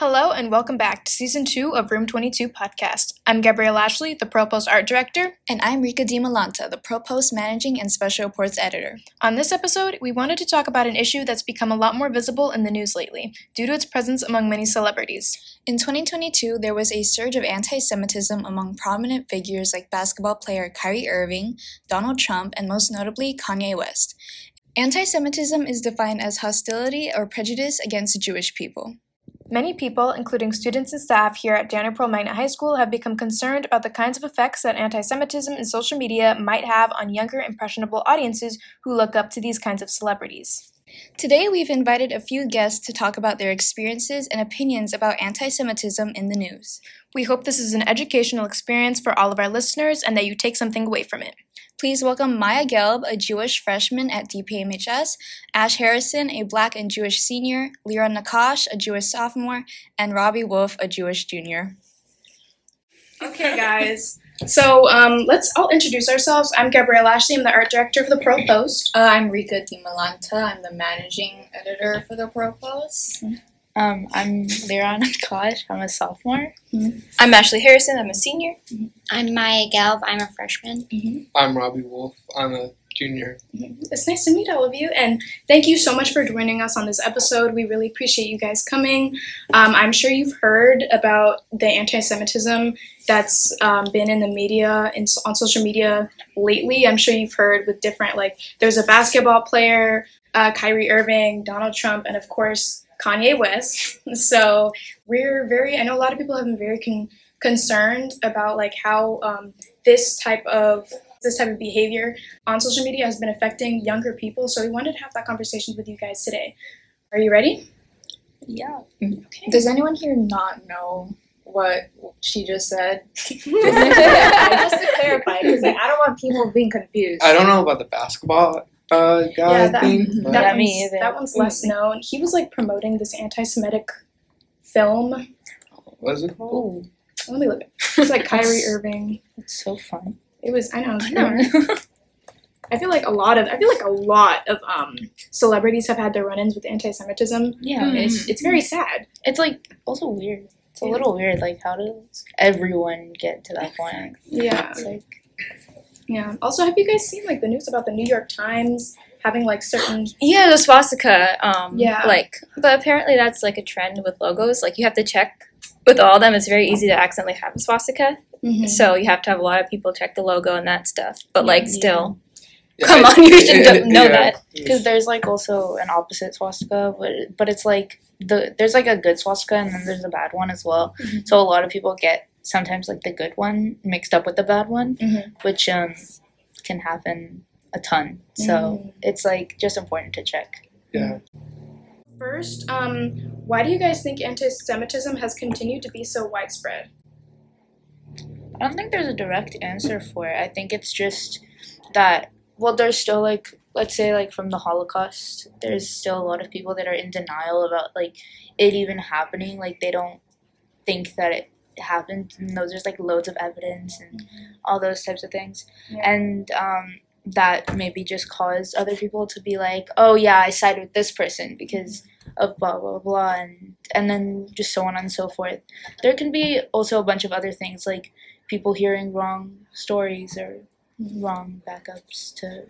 Hello and welcome back to season two of Room 22 podcast. I'm Gabrielle Ashley, the ProPost art director. And I'm Rika DiMalanta, the ProPost managing and special reports editor. On this episode, we wanted to talk about an issue that's become a lot more visible in the news lately, due to its presence among many celebrities. In 2022, there was a surge of anti Semitism among prominent figures like basketball player Kyrie Irving, Donald Trump, and most notably Kanye West. Anti Semitism is defined as hostility or prejudice against Jewish people. Many people, including students and staff here at Pearl Magnet High School, have become concerned about the kinds of effects that anti Semitism in social media might have on younger, impressionable audiences who look up to these kinds of celebrities. Today, we've invited a few guests to talk about their experiences and opinions about anti Semitism in the news. We hope this is an educational experience for all of our listeners and that you take something away from it. Please welcome Maya Gelb, a Jewish freshman at DPMHS, Ash Harrison, a Black and Jewish senior, Lyra Nakash, a Jewish sophomore, and Robbie Wolf, a Jewish junior. Okay, guys. So um, let's all introduce ourselves. I'm Gabrielle Ashley. I'm the art director for the Pro Post. Uh, I'm Rika DiMalanta. I'm the managing editor for the Pro Post. Um, I'm Lyra Nakash. I'm a sophomore. I'm Ashley Harrison. I'm a senior. I'm Maya Gelb. I'm a freshman. I'm Robbie Wolf. I'm a junior. It's nice to meet all of you, and thank you so much for joining us on this episode. We really appreciate you guys coming. Um, I'm sure you've heard about the anti Semitism that's um, been in the media and on social media lately. I'm sure you've heard with different, like, there's a basketball player, uh, Kyrie Irving, Donald Trump, and of course, Kanye West. So we're very, I know a lot of people have been very con- concerned about like how um, this type of this type of behavior on social media has been affecting younger people. So we wanted to have that conversation with you guys today. Are you ready? Yeah. Okay. Does anyone here not know what she just said? just to clarify, because like, I don't want people being confused. I don't know about the basketball uh, guy Yeah, that- thing. but- That Yeah, me one's, either. that one's less known. He was like promoting this anti-Semitic film. what is it called? Ooh, Let me look. It. It's like Kyrie Irving. it's so fun. It was. I know. I know. I feel like a lot of I feel like a lot of um, celebrities have had their run-ins with anti-Semitism. Yeah. And it's it's very sad. It's like also weird. It's a Yeah. little weird. Like, how does everyone get to that point? Yeah, It's like, yeah. Also, have you guys seen like the news about the New York Times having like certain? Yeah, the swastika. Um, Yeah. Like, but apparently that's like a trend with logos. Like, you have to check with all of them. It's very easy to accidentally have a swastika. Mhm. So you have to have a lot of people check the logo and that stuff. But like, Yeah. still, Yeah, come on, you should it- know yeah. that. because there's like also an opposite swastika, but but it's like the there's like a good swastika and then there's a bad one as well. Mhm. So a lot of people get sometimes like the good one mixed up with the bad one, Mhm. which um can happen a ton. So Mm. it's like just important to check. Yeah. First, um, why do you guys think anti-Semitism has continued to be so widespread? I don't think there's a direct answer for it. I think it's just that well, there's still like let's say like from the Holocaust, there's still a lot of people that are in denial about like it even happening. Like they don't think that it happened. And those there's like loads of evidence and all those types of things, Yeah. and um, that maybe just caused other people to be like, oh yeah, I side with this person because of blah blah blah, and and then just so on and so forth. There can be also a bunch of other things like people hearing wrong stories or wrong backups to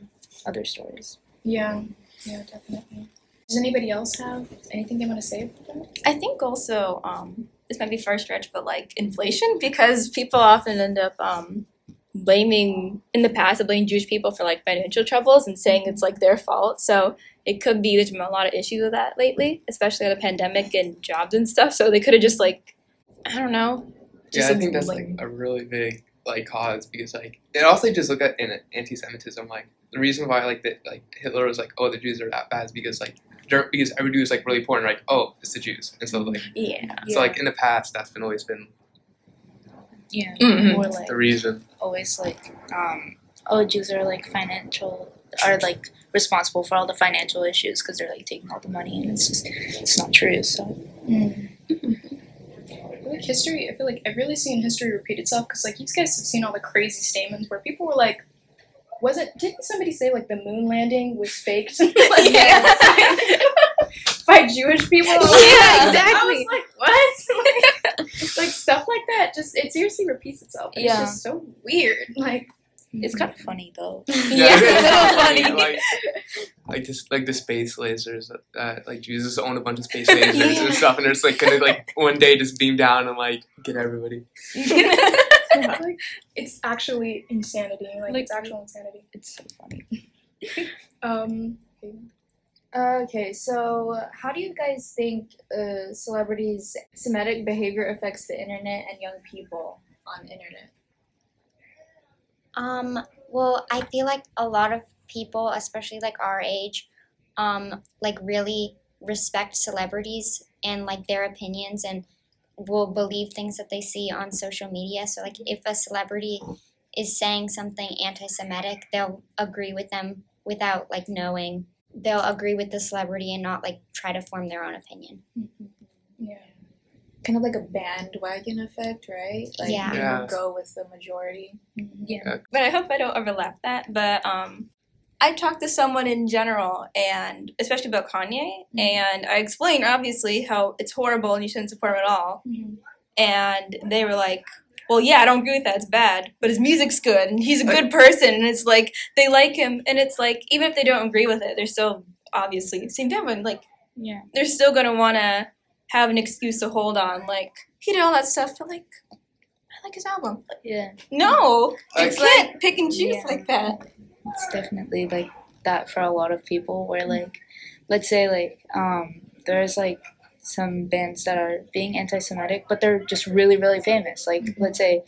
other stories. Yeah, yeah, definitely. Does anybody else have anything they want to say about that? I think also um, this might be far stretch, but like inflation because people often end up um, blaming in the past, blaming Jewish people for like financial troubles and saying it's like their fault. So it could be there's been a lot of issues with that lately, especially with the pandemic and jobs and stuff. So they could have just like I don't know. Yeah, just I think that's like blame- a really big like cause because like it also just look at in anti-Semitism like the reason why like that like Hitler was like oh the Jews are that bad is because like they're, because every Jew is like really poor and like oh it's the Jews and so like yeah. so like in the past that's been always been Yeah, Mhm. or like the reason always like um, oh Jews are like financial are like responsible for all the financial issues because they're like taking all the money and it's just it's not true. So I history. I feel like I've really seen history repeat itself because like you guys have seen all the crazy statements where people were like, "Wasn't? Didn't somebody say like the moon landing was faked?" like, by Jewish people. Yeah, exactly. I was like, what? like, like, stuff like that. Just it seriously repeats itself. Yeah. It's just so weird. Like. It's kind of funny though. Yeah, yeah. it's kind of funny. Like, like just like the space lasers. Uh, like Jesus owned a bunch of space lasers and stuff, and they're just like gonna like one day just beam down and like get everybody. like it's actually insanity. Like, Like- it's actual insanity. it's so funny. Um Okay, so how do you guys think uh, celebrities' Semitic behavior affects the internet and young people on internet? Um, well, I feel like a lot of people, especially like our age, um, like really respect celebrities and like their opinions and will believe things that they see on social media. So like if a celebrity is saying something anti-Semitic, they'll agree with them without like knowing. They'll agree with the celebrity and not like try to form their own opinion. yeah. Kind of like a bandwagon effect, right? Like Yeah. you Yeah. go with the majority. Yeah. But I hope I don't overlap that. But um, I talked to someone in general, and especially about Kanye, mm-hmm. and I explained obviously how it's horrible and you shouldn't support him at all. Mm-hmm. And they were like, "Well, yeah, I don't agree with that. It's bad, but his music's good, and he's a good person, and it's like they like him, and it's like even if they don't agree with it, they're still obviously same time, like Yeah. they're still gonna want to have an excuse to hold on. Like he did all that stuff, but like I like his album. Yeah. no, you Like- can't pick and choose Yeah. like that. It's definitely like that for a lot of people where like let's say like um there's like some bands that are being anti-semitic but they're just really really famous. Like let's say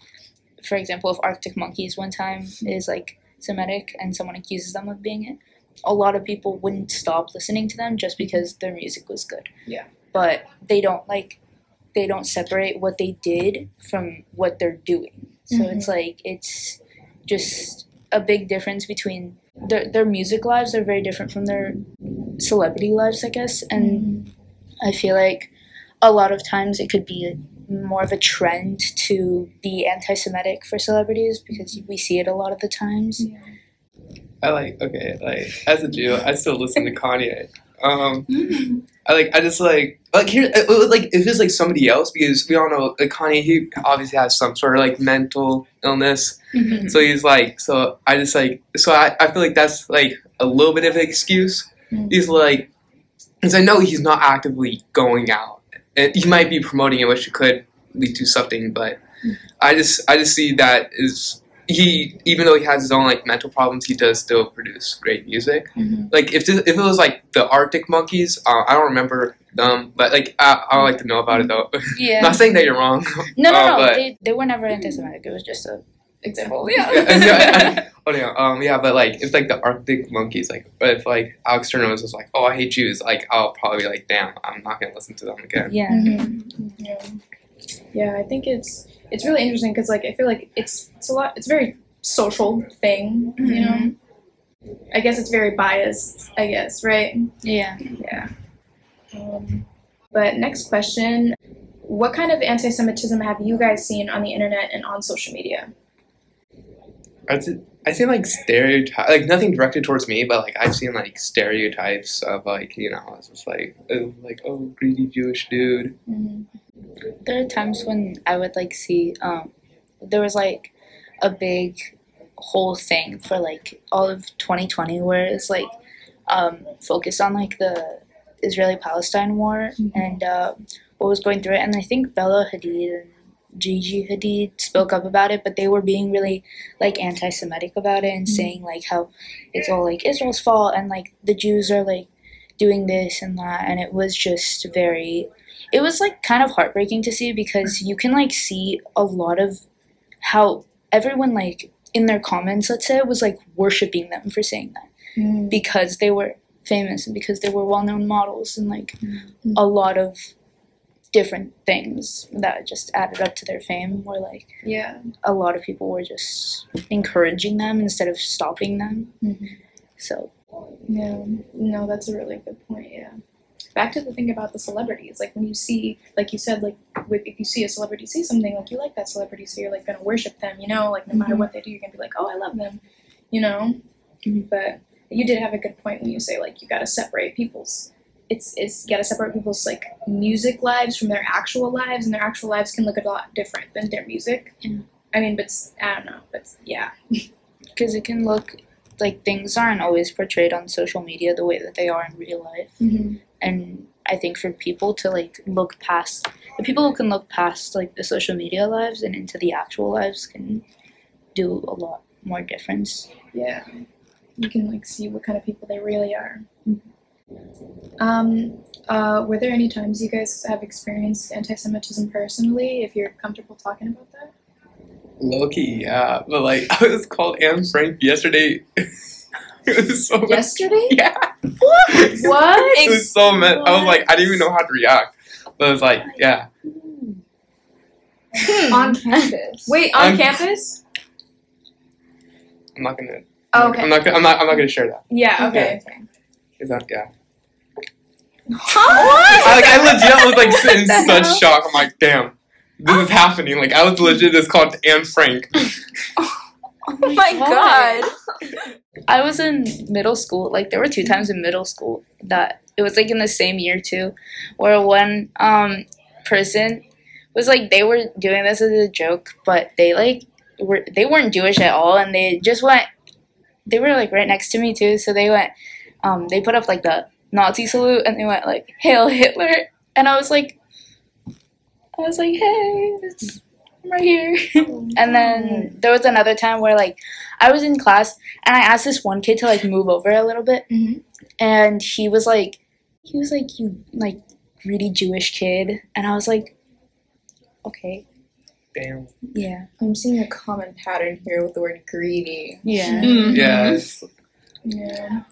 for example if arctic monkeys one time is like semitic and someone accuses them of being it a lot of people wouldn't stop listening to them just because their music was good. Yeah. but they don't like they don't separate what they did from what they're doing. So it's like it's just a big difference between their their music lives are very different from their celebrity lives, I guess. And I feel like a lot of times it could be more of a trend to be anti-Semitic for celebrities because we see it a lot of the times. I like okay, like as a Jew, I still listen to Kanye. Um, mm-hmm. I like I just like like here it was like if it's like somebody else because we all know like Kanye he obviously has some sort of like mental illness. Mm-hmm. So he's like so I just like so I, I feel like that's like a little bit of an excuse. Mm-hmm. He's like because I know he's not actively going out. And he might be promoting it which could lead to something but I just I just see that is he even though he has his own like mental problems he does still produce great music like if this, if it was like the Arctic Monkeys uh, I don't remember them but like I, I would like to know about it though Yeah. not saying that you're wrong No, no, Uh, no. but- They, they were never anti-Semitic. It was just a Example. yeah, and yeah, oh yeah, um, yeah, but like if like the Arctic monkeys, like, but if like Alex Turner was just like, oh, I hate Jews, like, I'll probably be like, damn, I'm not gonna listen to them again. yeah. Yeah. Yeah, I think it's it's really interesting because like I feel like it's it's a lot it's a very social thing, you know. I guess it's very biased, I guess, right? Yeah. Yeah. Um, but next question, what kind of anti-Semitism have you guys seen on the internet and on social media? I'd say, I've seen like stereotype, like nothing directed towards me, but like I've seen like stereotypes of like you know, it's just like oh, like oh, greedy Jewish dude. There are times when I would like see um there was like a big whole thing for like all of 2020 where it's like um focused on like the Israeli Palestine war and uh, what was going through it. And I think Bella Hadid and Gigi Hadid spoke up about it but they were being really like anti-Semitic about it and saying like how it's all like Israel's fault and like the Jews are like doing this and that. And it was just very it was like kind of heartbreaking to see because you can like see a lot of how everyone like in their comments let's say was like worshiping them for saying that mm. because they were famous and because they were well-known models and like mm. a lot of different things that just added up to their fame where like Yeah. a lot of people were just encouraging them instead of stopping them mm-hmm. so Yeah, no, that's a really good point. Yeah. Back to the thing about the celebrities, like when you see, like you said, like with, if you see a celebrity say something, like you like that celebrity, so you're like gonna worship them, you know, like no matter what they do, you're gonna be like, oh, I love them, you know. Mhm. But you did have a good point when you say like you gotta separate people's. It's it's you gotta separate people's like music lives from their actual lives, and their actual lives can look a lot different than their music. I mean, but I don't know. But yeah. because it can look like things aren't always portrayed on social media the way that they are in real life Mm-hmm. And i think for people to like look past the people who can look past like the social media lives and into the actual lives can do a lot more difference Yeah. You can like see what kind of people they really are. Um, uh, were there any times you guys have experienced anti-Semitism personally? If you're comfortable talking about that. Low key, yeah. But like, I was called Anne Frank yesterday. it was so Yesterday? Yeah. What? It was so mad. I was like, I didn't even know how to react. But it was like, oh yeah. Hmm. on campus. Wait, on I'm- campus? I'm not gonna. Oh, okay. I'm not. gonna- I'm not. I'm not gonna share that. Yeah. Okay. Is that yeah? What? I, like I legit was like in such shock. I'm like, damn, this is oh. happening. Like I was legit just called Anne Frank. Oh my god. i was in middle school like there were two times in middle school that it was like in the same year too where one um person was like they were doing this as a joke but they like were they weren't jewish at all and they just went they were like right next to me too so they went um they put up like the nazi salute and they went like hail hitler and i was like i was like hey it's I'm right here and then there was another time where like i was in class and i asked this one kid to like move over a little bit Mhm. and he was like he was like you like greedy jewish kid and i was like okay Damn. yeah I'm seeing a common pattern here with the word greedy. yeah Yes. Yeah.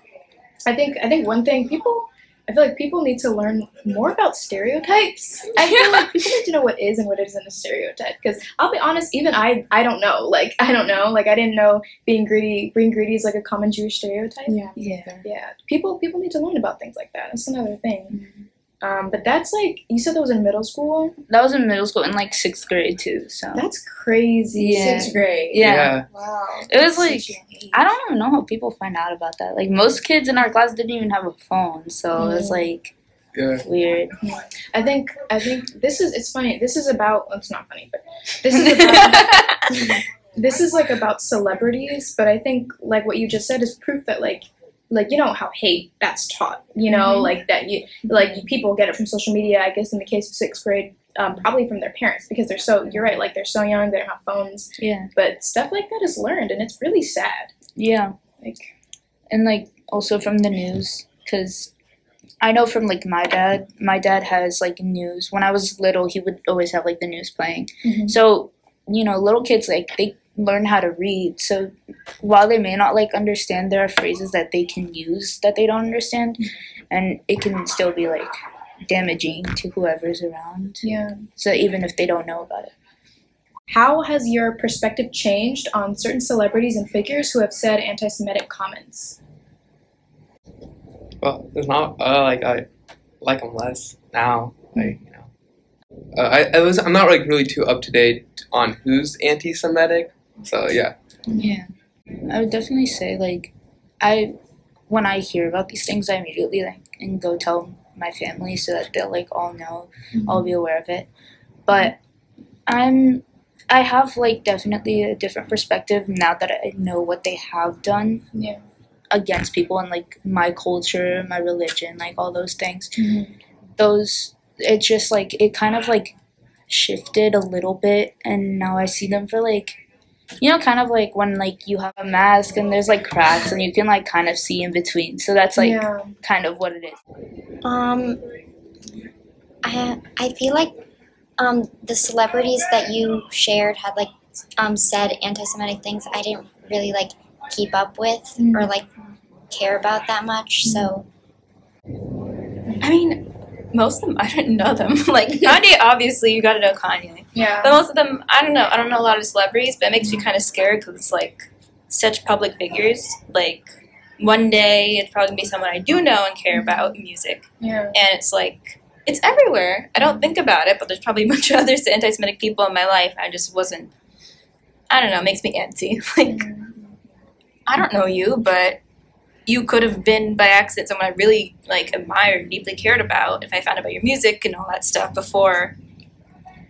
I think I think one thing people I feel like people need to learn more about stereotypes. I feel like people need to know what is and what isn't a stereotype. Because I'll be honest, even I I don't know. Like I don't know. Like I didn't know being greedy being greedy is like a common Jewish stereotype. Yeah. yeah Yeah. People people need to learn about things like that. That's another thing. Mm-hmm. Um, but that's like you said that was in middle school. that was in middle school in like sixth grade too so That's crazy. Yeah. Sixth grade. yeah, Wow. it was That's like such a young age. i don't even know how people find out about that like most kids in our class didn't even have a phone so it's like Yeah. weird I think I think this is it's funny. This is about well, it's not funny, but this is about this is like about celebrities, but I think like what you just said is proof that like like you know how hate that's taught, you know, Mhm. like that you like people get it from social media. I guess in the case of sixth grade, um, probably from their parents because they're so you're right, like they're so young, they don't have phones, yeah but stuff like that is learned, and it's really sad. yeah Like and like also from the news because i know from like my dad my dad has like news when i was little he would always have like the news playing Mhm. so you know little kids like they learn how to read so while they may not like understand there are phrases that they can use that they don't understand and it can still be like damaging to whoever's around yeah. so even if they don't know about it How has your perspective changed on certain celebrities and figures who have said anti-Semitic comments? Well, it's not uh, like I like them less now. Like you know, uh, I, I was I'm not like really too up to date on who's anti-Semitic. So yeah, Yeah. I would definitely say like I when I hear about these things I immediately like and go tell my family so that they'll like all know, mm-hmm. all be aware of it. But I'm I have like definitely a different perspective now that I know what they have done Yeah. against people and like my culture, my religion, like all those things. Mm-hmm. Those it just like it kind of like shifted a little bit and now I see them for like you know kind of like when like you have a mask and there's like cracks and you can like kind of see in between. So that's like yeah. kind of what it is. Um, I I feel like um the celebrities that you shared had like um said anti-Semitic things I didn't really like keep up with Mm. or like care about that much. So I mean, most of them I didn't know them. like Kanye, obviously you got to know Kanye, Yeah. but most of them I don't know. I don't know a lot of celebrities, but it makes me mm-hmm. kind of scared because it's like such public figures. Like one day it'd probably be someone I do know and care about music, Yeah. and it's like it's everywhere. I don't think about it, but there's probably a bunch of other anti-Semitic people in my life. I just wasn't. I don't know. It makes me antsy. Like mm-hmm. I don't know you, but you could have been by accident someone I really like admired, deeply cared about. If I found out about your music and all that stuff before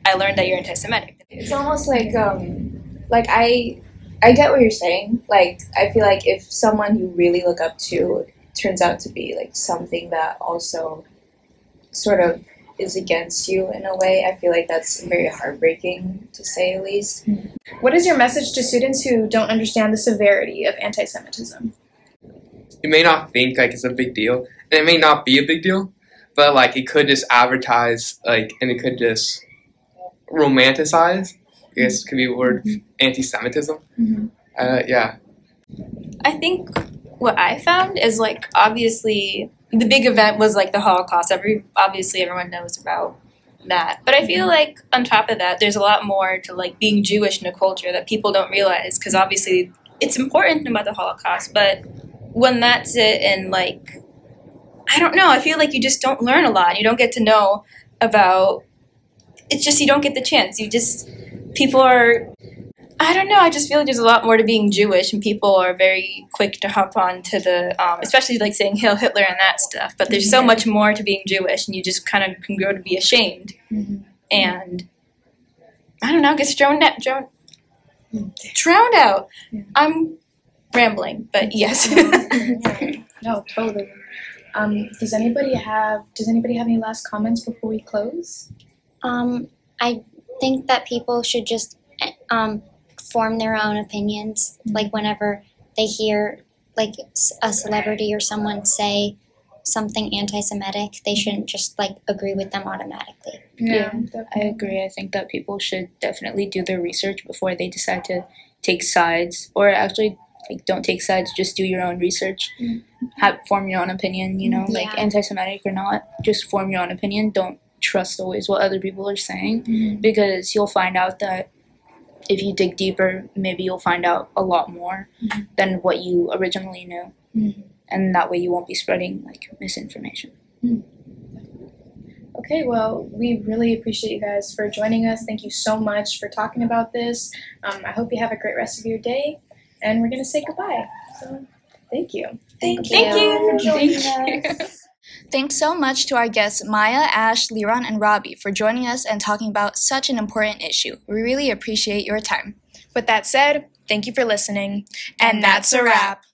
I learned that you're anti-Semitic. It's almost like um, like I I get what you're saying. Like I feel like if someone you really look up to turns out to be like something that also sort of is against you in a way, I feel like that's very heartbreaking to say at least. What is your message to students who don't understand the severity of anti Semitism? You may not think like it's a big deal, and it may not be a big deal, but like it could just advertise like, and it could just romanticize. I guess could be a word anti-Semitism. Mhm. Uh, yeah. I think what I found is like obviously the big event was like the Holocaust. Every obviously everyone knows about that. But I feel like on top of that, there's a lot more to like being Jewish in a culture that people don't realize because obviously it's important about the Holocaust. But when that's it, and like I don't know, I feel like you just don't learn a lot. You don't get to know about. It's just you don't get the chance. You just people are I don't know. I just feel like there's a lot more to being Jewish, and people are very quick to hop on to the, um, especially like saying Hail Hitler and that stuff. But there's so much more to being Jewish, and you just kind of can grow to be ashamed. And I don't know, gets drowned out, drowned, drowned out. I'm rambling, but yes. No, totally. Um, does anybody have Does anybody have any last comments before we close? Um, I think that people should just um, form their own opinions. Like whenever they hear like a celebrity or someone say something anti-Semitic, they shouldn't just like agree with them automatically. Yeah, I agree. I think that people should definitely do their research before they decide to take sides, or actually, like, don't take sides. Just do your own research. Have form your own opinion. You know, like anti-Semitic or not, just form your own opinion. Don't trust always what other people are saying because you'll find out that if you dig deeper, maybe you'll find out a lot more than what you originally knew, Mhm. and that way you won't be spreading like misinformation. Okay, well, we really appreciate you guys for joining us. Thank you so much for talking about this. Um, I hope you have a great rest of your day, and we're gonna say goodbye. So, thank you. Thank, Thank you for joining us. Thanks so much to our guests Maya, Ash, Liron, and Robbie for joining us and talking about such an important issue. We really appreciate your time. With that said, thank you for listening, and that's a wrap.